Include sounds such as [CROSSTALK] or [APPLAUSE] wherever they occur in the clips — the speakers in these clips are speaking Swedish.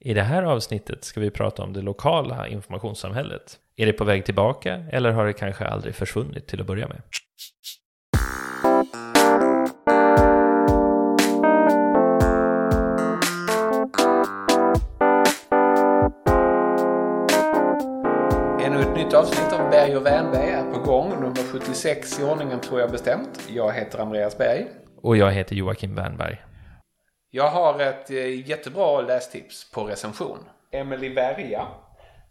I det här avsnittet ska vi prata om det lokala informationssamhället. Är det på väg tillbaka eller har det kanske aldrig försvunnit till att börja med? Ännu ett nytt avsnitt av Berg och Wernberg är på gång. Nummer 76 i ordningen tror jag bestämt. Jag heter Andreas Berg. Och jag heter Joakim Wernberg. Jag har ett eh, jättebra lästips på recension. Emily Berga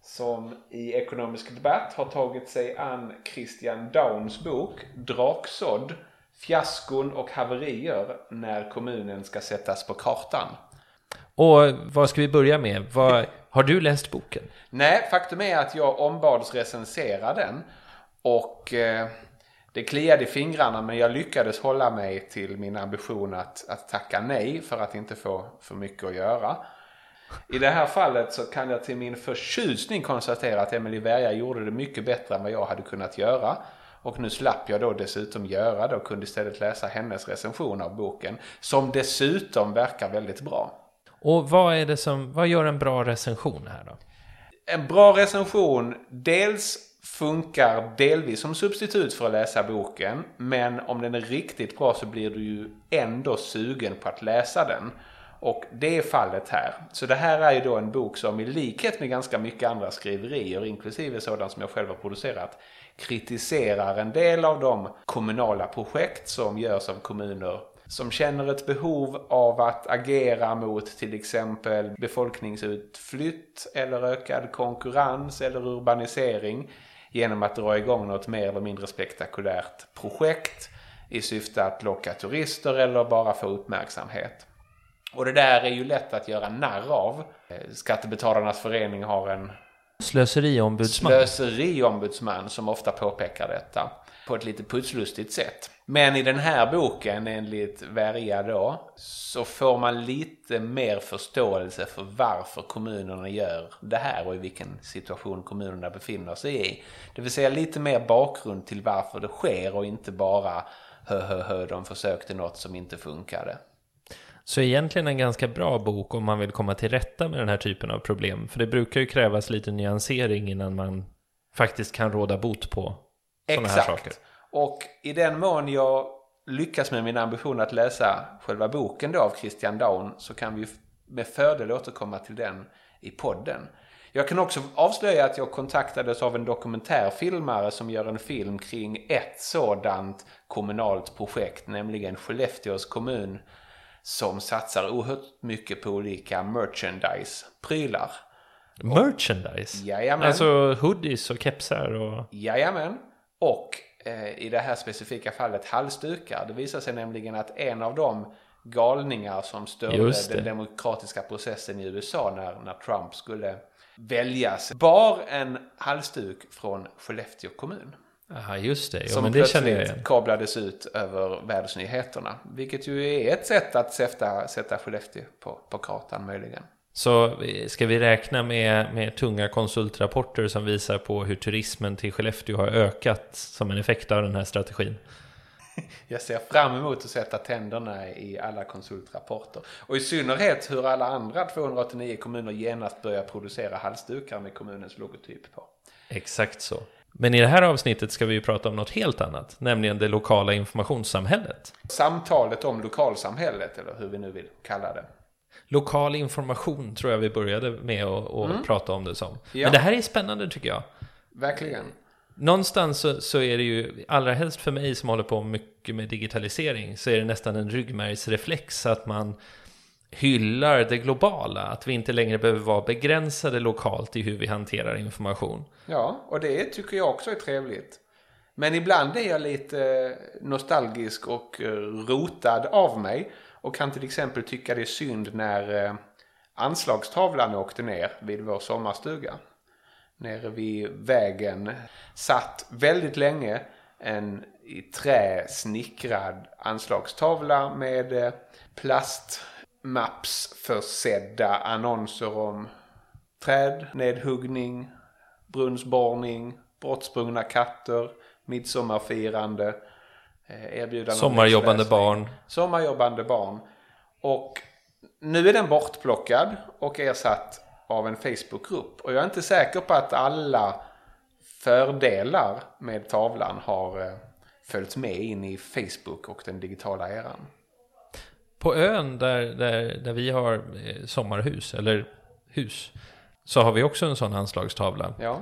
som i Ekonomisk Debatt har tagit sig an Christian Downs bok Draksådd Fiaskon och haverier när kommunen ska sättas på kartan. Och vad ska vi börja med? Vad, har du läst boken? Nej, faktum är att jag ombads recensera den. Och eh, det kliade i fingrarna men jag lyckades hålla mig till min ambition att, att tacka nej för att inte få för mycket att göra. I det här fallet så kan jag till min förtjusning konstatera att Emelie Berga gjorde det mycket bättre än vad jag hade kunnat göra. Och nu slapp jag då dessutom göra det och kunde istället läsa hennes recension av boken. Som dessutom verkar väldigt bra. Och vad är det som, vad gör en bra recension här då? En bra recension, dels funkar delvis som substitut för att läsa boken. Men om den är riktigt bra så blir du ju ändå sugen på att läsa den. Och det är fallet här. Så det här är ju då en bok som i likhet med ganska mycket andra skriverier, inklusive sådant som jag själv har producerat, kritiserar en del av de kommunala projekt som görs av kommuner som känner ett behov av att agera mot till exempel befolkningsutflytt eller ökad konkurrens eller urbanisering genom att dra igång något mer eller mindre spektakulärt projekt i syfte att locka turister eller bara få uppmärksamhet. Och det där är ju lätt att göra narr av. Skattebetalarnas förening har en Slöseriombudsman. slöseriombudsman som ofta påpekar detta på ett lite putslustigt sätt. Men i den här boken, enligt Verja då, så får man lite mer förståelse för varför kommunerna gör det här och i vilken situation kommunerna befinner sig i. Det vill säga lite mer bakgrund till varför det sker och inte bara hö hö hö, de försökte något som inte funkade. Så egentligen en ganska bra bok om man vill komma till rätta med den här typen av problem. För det brukar ju krävas lite nyansering innan man faktiskt kan råda bot på sådana här saker. Och i den mån jag lyckas med min ambition att läsa själva boken då av Christian Daun så kan vi med fördel återkomma till den i podden. Jag kan också avslöja att jag kontaktades av en dokumentärfilmare som gör en film kring ett sådant kommunalt projekt, nämligen Skellefteås kommun som satsar oerhört mycket på olika merchandise-prylar. Merchandise? Jajamän. Alltså hoodies och kepsar och... Jajamän. Och i det här specifika fallet halsdukar. Det visar sig nämligen att en av de galningar som störde den demokratiska processen i USA när, när Trump skulle väljas bar en halsduk från Skellefteå kommun. Aha, just det. Jo, som men det plötsligt kablades ut över världsnyheterna. Vilket ju är ett sätt att sätta, sätta Skellefteå på, på kartan möjligen. Så eh, ska vi räkna med, med tunga konsultrapporter som visar på hur turismen till Skellefteå har ökat som en effekt av den här strategin? [LAUGHS] Jag ser fram emot att sätta tänderna i alla konsultrapporter. Och i synnerhet hur alla andra 289 kommuner genast börjar producera halsdukar med kommunens logotyp på. Exakt så. Men i det här avsnittet ska vi ju prata om något helt annat, nämligen det lokala informationssamhället. Samtalet om lokalsamhället, eller hur vi nu vill kalla det. Lokal information tror jag vi började med att att prata om det som. Ja. Men det här är spännande tycker jag. Verkligen. Någonstans så, så är det ju, allra helst för mig som håller på mycket med digitalisering, så är det nästan en ryggmärgsreflex att man hyllar det globala. Att vi inte längre behöver vara begränsade lokalt i hur vi hanterar information. Ja, och det tycker jag också är trevligt. Men ibland är jag lite nostalgisk och eh, rotad av mig. Och kan till exempel tycka det är synd när eh, anslagstavlan åkte ner vid vår sommarstuga. Nere vid vägen satt väldigt länge en i trä snickrad anslagstavla med eh, plastmappsförsedda annonser om träd, nedhuggning, brunnsborrning, bortsprungna katter, midsommarfirande, erbjudande om Sommarjobbande barn. Sommarjobbande barn. Och Nu är den bortplockad och ersatt av en Facebookgrupp. Och jag är inte säker på att alla fördelar med tavlan har eh, följt med in i Facebook och den digitala eran. På ön där, där, där vi har eh, sommarhus, eller hus, så har vi också en sån anslagstavla. Ja.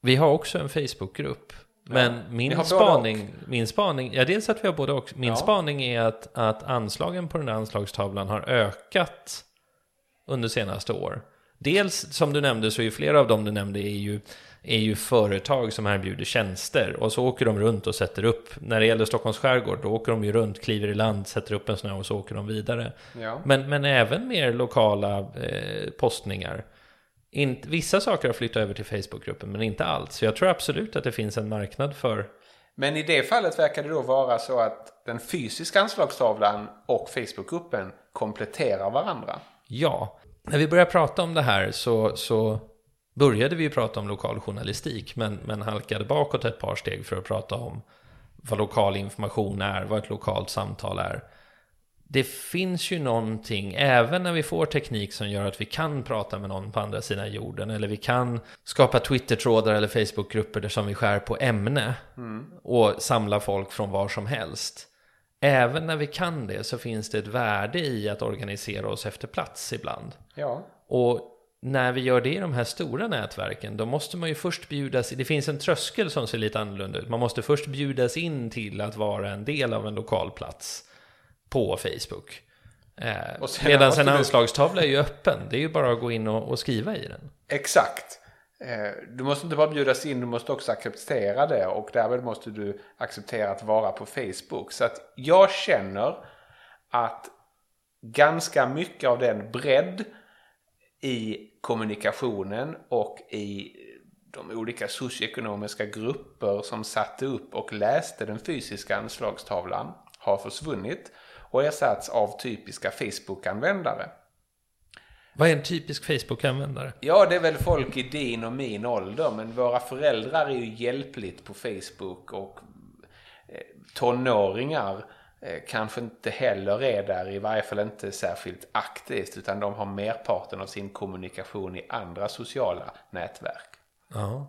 Vi har också en Facebookgrupp. Men min spaning, min spaning, ja dels att vi har både och. Min Ja. spaning är att, att anslagen på den här anslagstavlan har ökat under senaste år. Dels som du nämnde så är ju flera av dem du nämnde är ju, är ju företag som erbjuder tjänster och så åker de runt och sätter upp. När det gäller Stockholms skärgård då åker de ju runt, kliver i land, sätter upp en sån här och så åker de vidare. Ja. Men, men även mer lokala eh, postningar. Inte, vissa saker har flyttat över till Facebookgruppen, men inte allt. Så jag tror absolut att det finns en marknad för... Men i det fallet verkar det då vara så att den fysiska anslagstavlan och Facebookgruppen kompletterar varandra. Ja, när vi började prata om det här så, så började vi ju prata om lokal journalistik, men, men halkade bakåt ett par steg för att prata om vad lokal information är, vad ett lokalt samtal är. Det finns ju någonting, även när vi får teknik som gör att vi kan prata med någon på andra sidan jorden, eller vi kan skapa Twitter-trådar eller Facebookgrupper där som vi skär på ämne och samla folk från var som helst. Även när vi kan det så finns det ett värde i att organisera oss efter plats ibland. Ja. Och när vi gör det i de här stora nätverken, då måste man ju först bjudas Det finns en tröskel som ser lite annorlunda ut. Man måste först bjudas in till att vara en del av en lokal plats på Facebook. Eh, Medan en anslagstavla är ju öppen. Det är ju bara att gå in och, och skriva i den. Exakt. Eh, Du måste inte bara bjudas in, du måste också acceptera det och därmed måste du acceptera att vara på Facebook. Så att jag känner att ganska mycket av den bredd i kommunikationen och i de olika socioekonomiska grupper som satte upp och läste den fysiska anslagstavlan har försvunnit och ersatts av typiska Facebook-användare. Vad är en typisk Facebook-användare? Ja, det är väl folk i din och min ålder, men våra föräldrar är ju hjälpligt på Facebook och eh, tonåringar eh, kanske inte heller är där, i varje fall inte särskilt aktivt, utan de har merparten av sin kommunikation i andra sociala nätverk. Ja.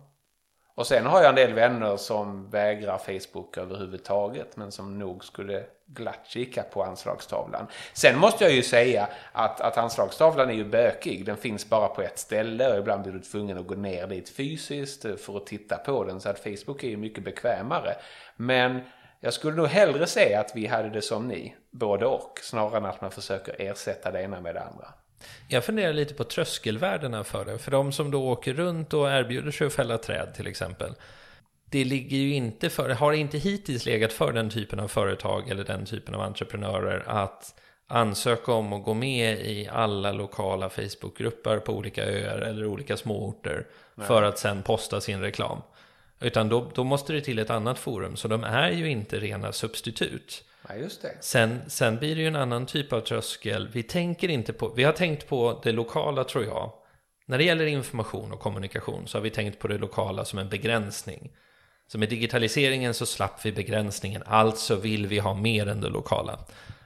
Och sen har jag en del vänner som vägrar Facebook överhuvudtaget men som nog skulle glatt kika på anslagstavlan. Sen måste jag ju säga att, att anslagstavlan är ju bökig. Den finns bara på ett ställe och ibland blir du tvungen att gå ner dit fysiskt för att titta på den. Så att Facebook är ju mycket bekvämare. Men jag skulle nog hellre säga att vi hade det som ni, både och, snarare än att man försöker ersätta det ena med det andra. Jag funderar lite på tröskelvärdena för det. För de som då åker runt och erbjuder sig att fälla träd till exempel. Det ligger ju inte för, har inte hittills legat för den typen av företag eller den typen av entreprenörer att ansöka om att gå med i alla lokala Facebookgrupper på olika öar eller olika småorter för att sen posta sin reklam. Utan då, då måste det till ett annat forum, så de är ju inte rena substitut. Det. Sen, sen blir det ju en annan typ av tröskel. Vi tänker inte på, vi har tänkt på det lokala tror jag. När det gäller information och kommunikation så har vi tänkt på det lokala som en begränsning. Så med digitaliseringen så slapp vi begränsningen, alltså vill vi ha mer än det lokala.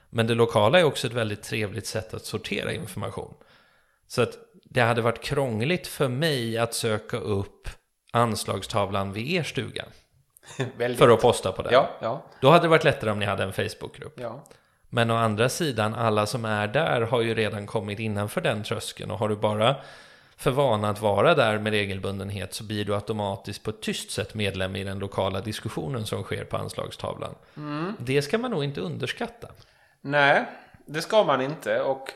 Men det lokala är också ett väldigt trevligt sätt att sortera information. Så att det hade varit krångligt för mig att söka upp anslagstavlan vid er stuga [LAUGHS] för att posta på den. Ja, ja, Då hade det varit lättare om ni hade en Facebookgrupp. ja. Men å andra sidan, alla som är där har ju redan kommit innanför den tröskeln. Och har du bara för vana att vara där med regelbundenhet så blir du automatiskt på ett tyst sätt medlem i den lokala diskussionen som sker på anslagstavlan. Det ska man nog inte underskatta. Nej, det ska man inte. Och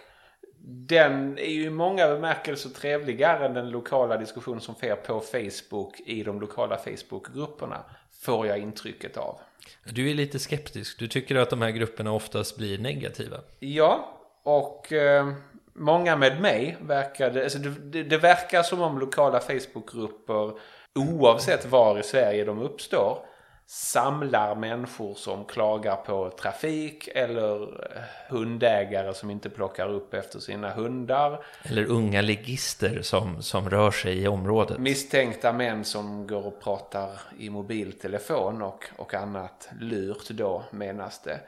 den är ju i många bemärkelser trevligare än den lokala diskussion som sker på Facebook i de lokala Facebookgrupperna. Får jag intrycket av. Du är lite skeptisk. Du tycker att de här grupperna oftast blir negativa. Ja, och eh, många med mig verkar det, alltså det, det, det verkar som om lokala Facebookgrupper oavsett var i Sverige de uppstår samlar människor som klagar på trafik eller eh, hundägare som inte plockar upp efter sina hundar. Eller unga ligister som, som rör sig i området. Misstänkta män som går och pratar i mobiltelefon och, och annat lurt då menas det.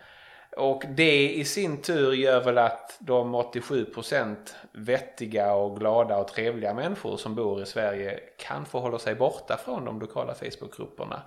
Och det i sin tur gör väl att de 87% vettiga och glada och trevliga människor som bor i Sverige kanske håller sig borta från de lokala Facebookgrupperna.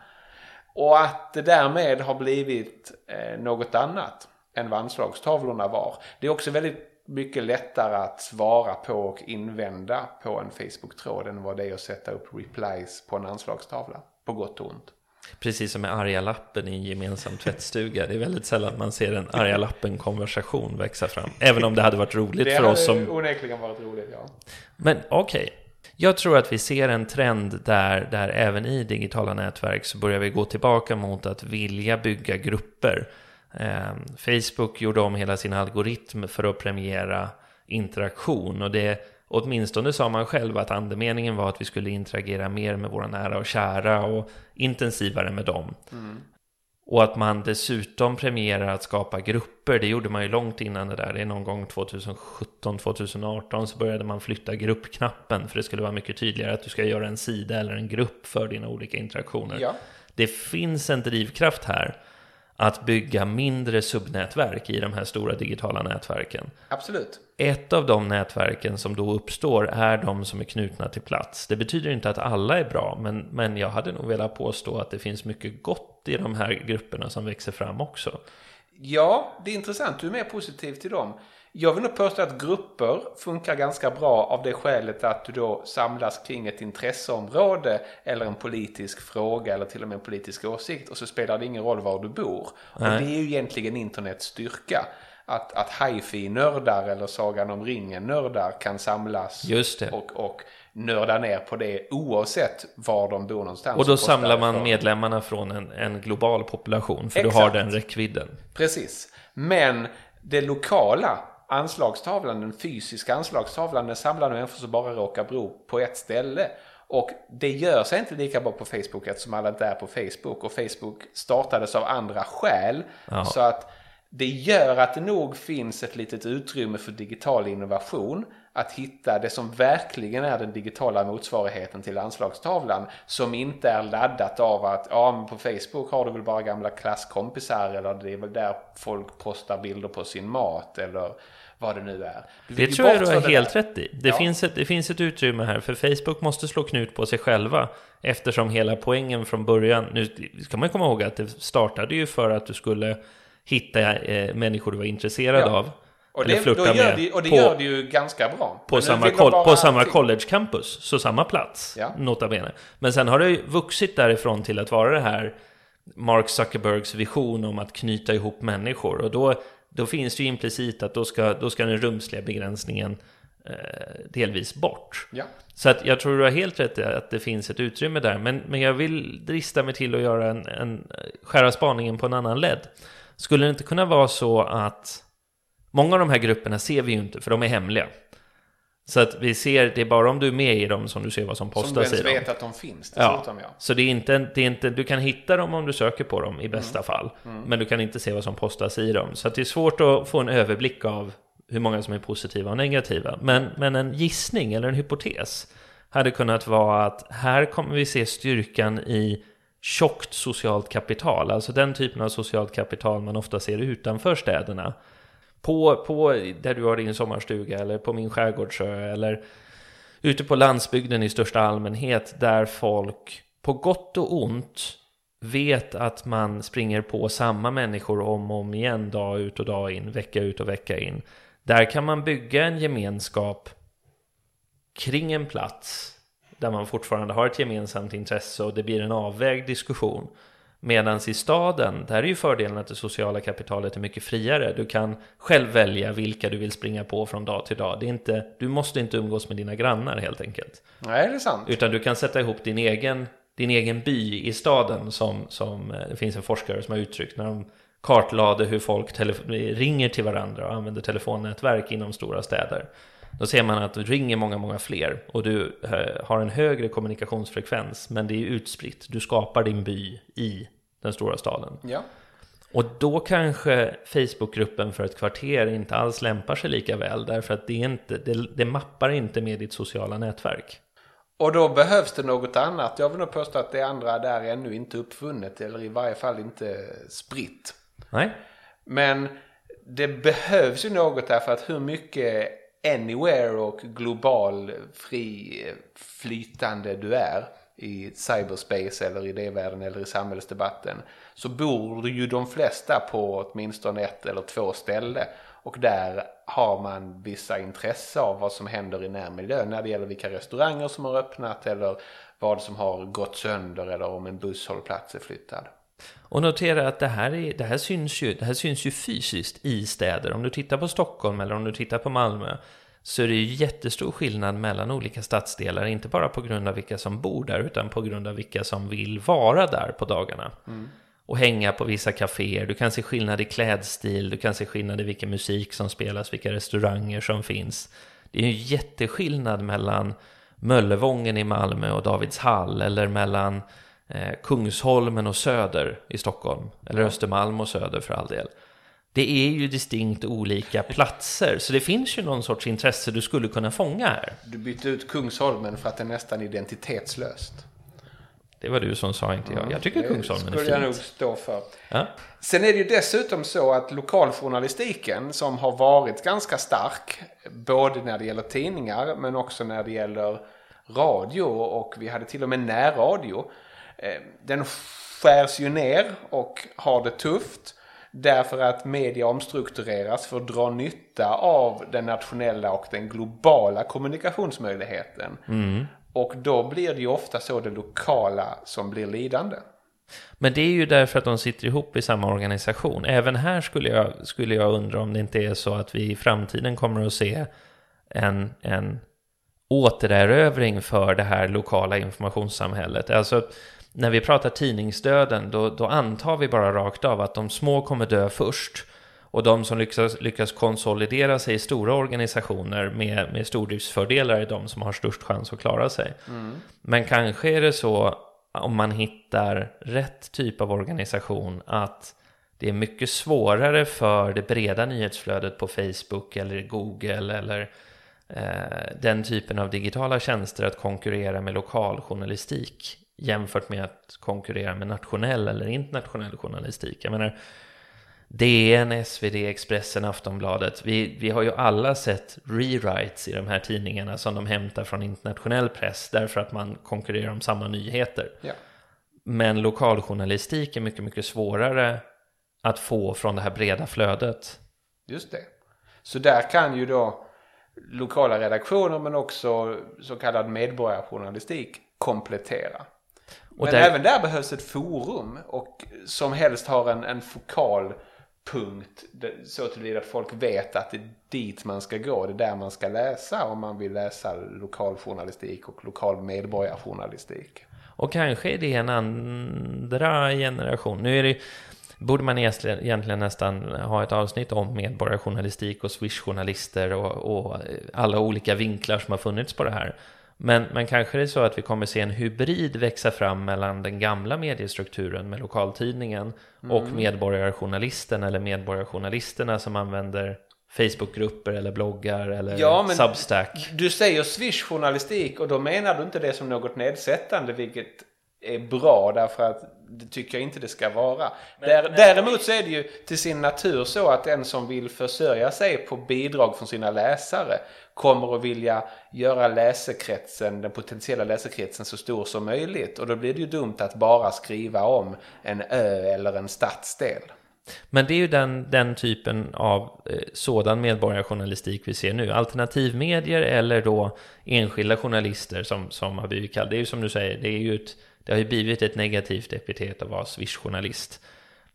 Och att det därmed har blivit eh, något annat än vad anslagstavlorna var. Det är också väldigt mycket lättare att svara på och invända på en Facebook-tråd än vad det är att sätta upp replies på en anslagstavla. På gott och ont. Precis som med arga lappen i en gemensam tvättstuga. Det är väldigt sällan man ser en arga lappen-konversation växa fram. Även om det hade varit roligt det för oss som... Det hade onekligen varit roligt, ja. Men okej. Okay. Jag tror att vi ser en trend där, där även i digitala nätverk så börjar vi gå tillbaka mot att vilja bygga grupper. Eh, Facebook gjorde om hela sin algoritm för att premiera interaktion och det åtminstone sa man själv att andemeningen var att vi skulle interagera mer med våra nära och kära och intensivare med dem. Mm. Och att man dessutom premierar att skapa grupper, det gjorde man ju långt innan det där. Det är någon gång 2017-2018 så började man flytta gruppknappen för det skulle vara mycket tydligare att du ska göra en sida eller en grupp för dina olika interaktioner. Ja. Det finns en drivkraft här att bygga mindre subnätverk i de här stora digitala nätverken. Absolut. Ett av de nätverken som då uppstår är de som är knutna till plats. Det betyder inte att alla är bra, men, men jag hade nog velat påstå att det finns mycket gott i de här grupperna som växer fram också. Ja, det är intressant. Du är mer positiv till dem. Jag vill nog påstå att grupper funkar ganska bra av det skälet att du då samlas kring ett intresseområde eller en politisk fråga eller till och med en politisk åsikt och så spelar det ingen roll var du bor. Nej. Och det är ju egentligen internets styrka. Att, att hifi-nördar eller Sagan om ringen-nördar kan samlas och, och nörda ner på det oavsett var de bor någonstans. Och då samlar man medlemmarna från en, en global population för Exakt. du har den räckvidden. Precis. Men det lokala anslagstavlan, den fysiska anslagstavlan, den samlar människor som bara råkar bo på ett ställe. Och det gör sig inte lika bra på Facebook eftersom alla inte är på Facebook. Och Facebook startades av andra skäl. Ja. Så att det gör att det nog finns ett litet utrymme för digital innovation. Att hitta det som verkligen är den digitala motsvarigheten till anslagstavlan. Som inte är laddat av att ja, på Facebook har du väl bara gamla klasskompisar eller det är väl där folk postar bilder på sin mat eller vad det nu är. Det tror jag du har helt rätt i. Det, ja. finns ett, det finns ett utrymme här, för Facebook måste slå knut på sig själva. Eftersom hela poängen från början, nu ska man komma ihåg att det startade ju för att du skulle hitta eh, människor du var intresserad ja. av. Och det, flirta med det, och det på, gör det ju ganska bra. På samma, bara... på samma college campus, så samma plats, ja. nota bene. Men sen har det ju vuxit därifrån till att vara det här Mark Zuckerbergs vision om att knyta ihop människor. Och då då finns det ju implicit att då ska, då ska den rumsliga begränsningen eh, delvis bort. Ja. Så att jag tror du har helt rätt i att det finns ett utrymme där. Men, men jag vill drista mig till att göra en, en skära spaningen på en annan led. Skulle det inte kunna vara så att många av de här grupperna ser vi ju inte för de är hemliga. Så att vi ser, det är bara om du är med i dem som du ser vad som postas i dem. Som du ens vet att de finns dessutom ja. ja. Så det är, inte, det är inte, du kan hitta dem om du söker på dem i bästa mm. fall. Mm. Men du kan inte se vad som postas i dem. Så det är svårt att få en överblick av hur många som är positiva och negativa. Men, men en gissning eller en hypotes hade kunnat vara att här kommer vi se styrkan i tjockt socialt kapital. Alltså den typen av socialt kapital man ofta ser utanför städerna på, på där du har din sommarstuga eller på min skärgårdsö eller ute på landsbygden i största allmänhet där folk på gott och ont vet att man springer på samma människor om och om igen dag ut och dag in, vecka ut och vecka in. Där kan man bygga en gemenskap kring en plats där man fortfarande har ett gemensamt intresse och det blir en avvägd diskussion. Medan i staden, där är ju fördelen att det sociala kapitalet är mycket friare. Du kan själv välja vilka du vill springa på från dag till dag. Det är inte, du måste inte umgås med dina grannar helt enkelt. Nej, det är sant. Utan du kan sätta ihop din egen, din egen by i staden som, som eh, det finns en forskare som har uttryckt när de kartlade hur folk ringer till varandra och använder telefonnätverk inom stora städer. Då ser man att du ringer många, många fler och du eh, har en högre kommunikationsfrekvens, men det är utspritt. Du skapar din by i den stora staden. Ja. Och då kanske Facebookgruppen för ett kvarter inte alls lämpar sig lika väl, därför att det, är inte, det, det mappar inte med ditt sociala nätverk. Och då behövs det något annat. Jag vill nog påstå att det andra där är ännu inte uppfunnet, eller i varje fall inte spritt. Nej. Men det behövs ju något därför att hur mycket anywhere och global fri flytande du är i cyberspace eller i idévärlden eller i samhällsdebatten så bor ju de flesta på åtminstone ett eller två ställen och där har man vissa intresse av vad som händer i närmiljön när det gäller vilka restauranger som har öppnat eller vad som har gått sönder eller om en busshållplats är flyttad. Och notera att det här, är, det, här syns ju, det här syns ju fysiskt i städer. Om du tittar på Stockholm eller om du tittar på Malmö så är det ju jättestor skillnad mellan olika stadsdelar. Inte bara på grund av vilka som bor där utan på grund av vilka som vill vara där på dagarna. Mm. Och hänga på vissa kaféer. Du kan se skillnad i klädstil, du kan se skillnad i vilken musik som spelas, vilka restauranger som finns. Det är ju en jätteskillnad mellan Möllevången i Malmö och Davidshall eller mellan Kungsholmen och Söder i Stockholm. Eller Östermalm och Söder för all del. Det är ju distinkt olika [LAUGHS] platser, så det finns ju någon sorts intresse du skulle kunna fånga här. Du bytte ut Kungsholmen för att det är nästan identitetslöst. Det var du som sa, inte jag. Jag tycker mm, Kungsholmen är fint. Det skulle jag nog stå för. Ja? Sen är det ju dessutom så att lokaljournalistiken som har varit ganska stark, både när det gäller tidningar men också när det gäller radio och vi hade till och med närradio. Eh, den skärs ju ner och har det tufft. Därför att media omstruktureras för att dra nytta av den nationella och den globala kommunikationsmöjligheten. Mm. Och då blir det ju ofta så det lokala som blir lidande. Men det är ju därför att de sitter ihop i samma organisation. Även här skulle jag, skulle jag undra om det inte är så att vi i framtiden kommer att se en, en återerövring för det här lokala informationssamhället. Alltså när vi pratar tidningsdöden, då, då antar vi bara rakt av att de små kommer dö först. Och de som lyckas, lyckas konsolidera sig i stora organisationer med, med stordriftsfördelar är de som har störst chans att klara sig. Mm. Men kanske är det så, om man hittar rätt typ av organisation, att det är mycket svårare för det breda nyhetsflödet på Facebook eller Google eller eh, den typen av digitala tjänster att konkurrera med lokaljournalistik jämfört med att konkurrera med nationell eller internationell journalistik. Jag menar, DN, SvD, Expressen, Aftonbladet. Vi, vi har ju alla sett rewrites i de här tidningarna som de hämtar från internationell press därför att man konkurrerar om samma nyheter. Ja. Men lokaljournalistik är mycket, mycket svårare att få från det här breda flödet. Just det. Så där kan ju då lokala redaktioner men också så kallad medborgarjournalistik komplettera. Och Men där... även där behövs ett forum och som helst har en, en fokal punkt så tillvida att folk vet att det är dit man ska gå. Det är där man ska läsa om man vill läsa lokal journalistik och lokal medborgarjournalistik. Och kanske är det en andra generation. Nu är det borde man egentligen nästan ha ett avsnitt om medborgarjournalistik och swishjournalister och, och alla olika vinklar som har funnits på det här. Men, men kanske det är så att vi kommer se en hybrid växa fram mellan den gamla mediestrukturen med lokaltidningen mm. och medborgarjournalisten eller medborgarjournalisterna som använder Facebookgrupper eller bloggar eller ja, men Substack. Du säger Swish-journalistik och då menar du inte det som något nedsättande vilket är bra därför att det tycker jag inte det ska vara. Men, Där, men, däremot så är det ju till sin natur så att den som vill försörja sig på bidrag från sina läsare kommer att vilja göra läsekretsen, den potentiella läsekretsen så stor som möjligt. Och då blir det ju dumt att bara skriva om en ö eller en stadsdel. Men det är ju den, den typen av eh, sådan medborgarjournalistik vi ser nu. Alternativmedier eller då enskilda journalister som, som har blivit kallade. Det är ju som du säger, det, är ju ett, det har ju blivit ett negativt epitet att vara Swish-journalist.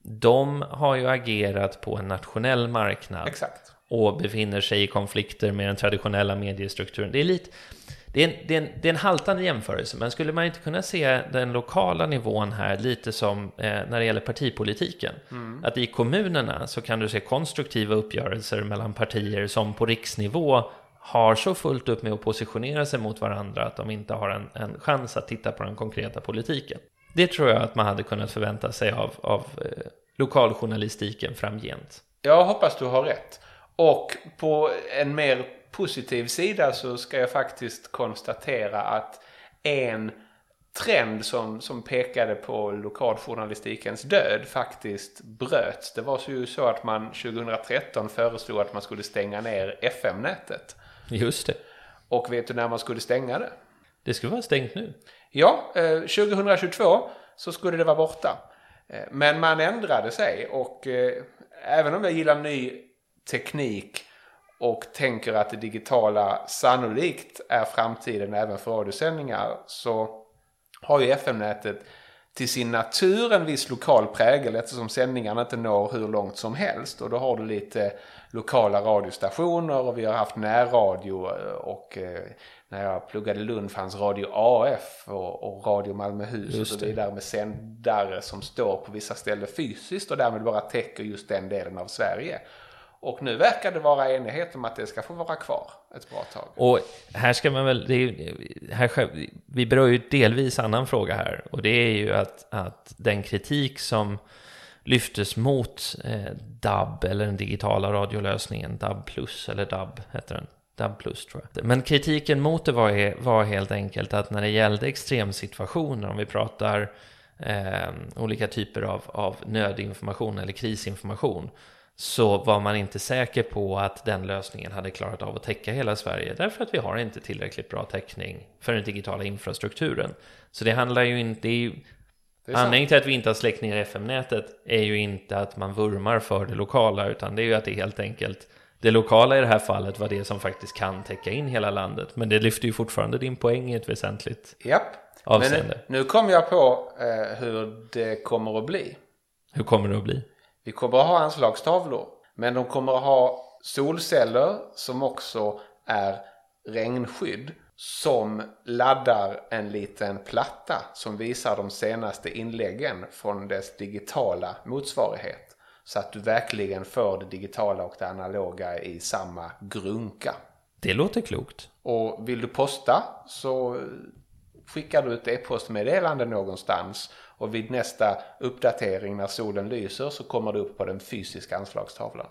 De har ju agerat på en nationell marknad. Exakt och befinner sig i konflikter med den traditionella mediestrukturen. Det är, lite, det är, en, det är, en, det är en haltande jämförelse, men skulle man inte kunna se den lokala nivån här lite som eh, när det gäller partipolitiken? Mm. Att i kommunerna så kan du se konstruktiva uppgörelser mellan partier som på riksnivå har så fullt upp med att positionera sig mot varandra att de inte har en, en chans att titta på den konkreta politiken. Det tror jag att man hade kunnat förvänta sig av, av eh, lokaljournalistiken framgent. Jag hoppas du har rätt. Och på en mer positiv sida så ska jag faktiskt konstatera att en trend som, som pekade på lokaljournalistikens död faktiskt bröts. Det var ju så att man 2013 föreslog att man skulle stänga ner FM-nätet. Just det. Och vet du när man skulle stänga det? Det skulle vara stängt nu. Ja, eh, 2022 så skulle det vara borta. Eh, men man ändrade sig och eh, även om jag gillar ny teknik och tänker att det digitala sannolikt är framtiden även för radiosändningar så har ju FM-nätet till sin natur en viss lokal prägel eftersom sändningarna inte når hur långt som helst. Och då har du lite lokala radiostationer och vi har haft närradio och eh, när jag pluggade i Lund fanns Radio AF och, och Radio Malmöhus och så vidare med sändare som står på vissa ställen fysiskt och därmed bara täcker just den delen av Sverige. Och nu verkar det vara enighet om att det ska få vara kvar ett bra tag. Och här ska man väl, det är, här, vi berör ju delvis annan fråga här. Och det är ju att, att den kritik som lyftes mot eh, DAB eller den digitala radiolösningen, DAB plus eller DAB heter den. DAB plus tror jag. Men kritiken mot det var, var helt enkelt att när det gällde extremsituationer, om vi pratar eh, olika typer av, av nödinformation eller krisinformation, så var man inte säker på att den lösningen hade klarat av att täcka hela Sverige därför att vi har inte tillräckligt bra täckning för den digitala infrastrukturen. Så det handlar ju inte... Det Anledningen till att vi inte har släckt ner FM-nätet är ju inte att man vurmar för det lokala utan det är ju att det helt enkelt det lokala i det här fallet var det som faktiskt kan täcka in hela landet. Men det lyfter ju fortfarande din poäng i ett väsentligt Japp. avseende. Men nu, nu kom jag på eh, hur det kommer att bli. Hur kommer det att bli? Vi kommer att ha anslagstavlor. Men de kommer att ha solceller som också är regnskydd. Som laddar en liten platta som visar de senaste inläggen från dess digitala motsvarighet. Så att du verkligen får det digitala och det analoga i samma grunka. Det låter klokt. Och vill du posta så skickar du ett e-postmeddelande någonstans och vid nästa uppdatering när solen lyser så kommer det upp på den fysiska anslagstavlan.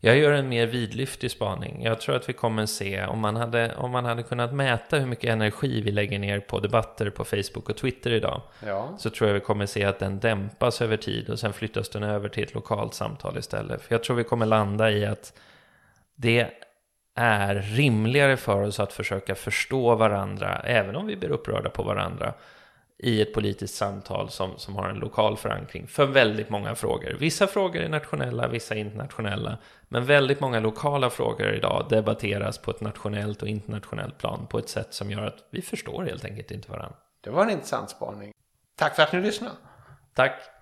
Jag gör en mer vidlyftig spaning. Jag tror att vi kommer se, om man, hade, om man hade kunnat mäta hur mycket energi vi lägger ner på debatter på Facebook och Twitter idag, ja. så tror jag vi kommer se att den dämpas över tid och sen flyttas den över till ett lokalt samtal istället. För jag tror vi kommer landa i att det är rimligare för oss att försöka förstå varandra, även om vi blir upprörda på varandra, i ett politiskt samtal som, som har en lokal förankring för väldigt många frågor. Vissa frågor är nationella, vissa är internationella. Men väldigt många lokala frågor idag debatteras på ett nationellt och internationellt plan på ett sätt som gör att vi förstår helt enkelt inte varandra. Det var en intressant spaning. Tack för att ni lyssnade. Tack.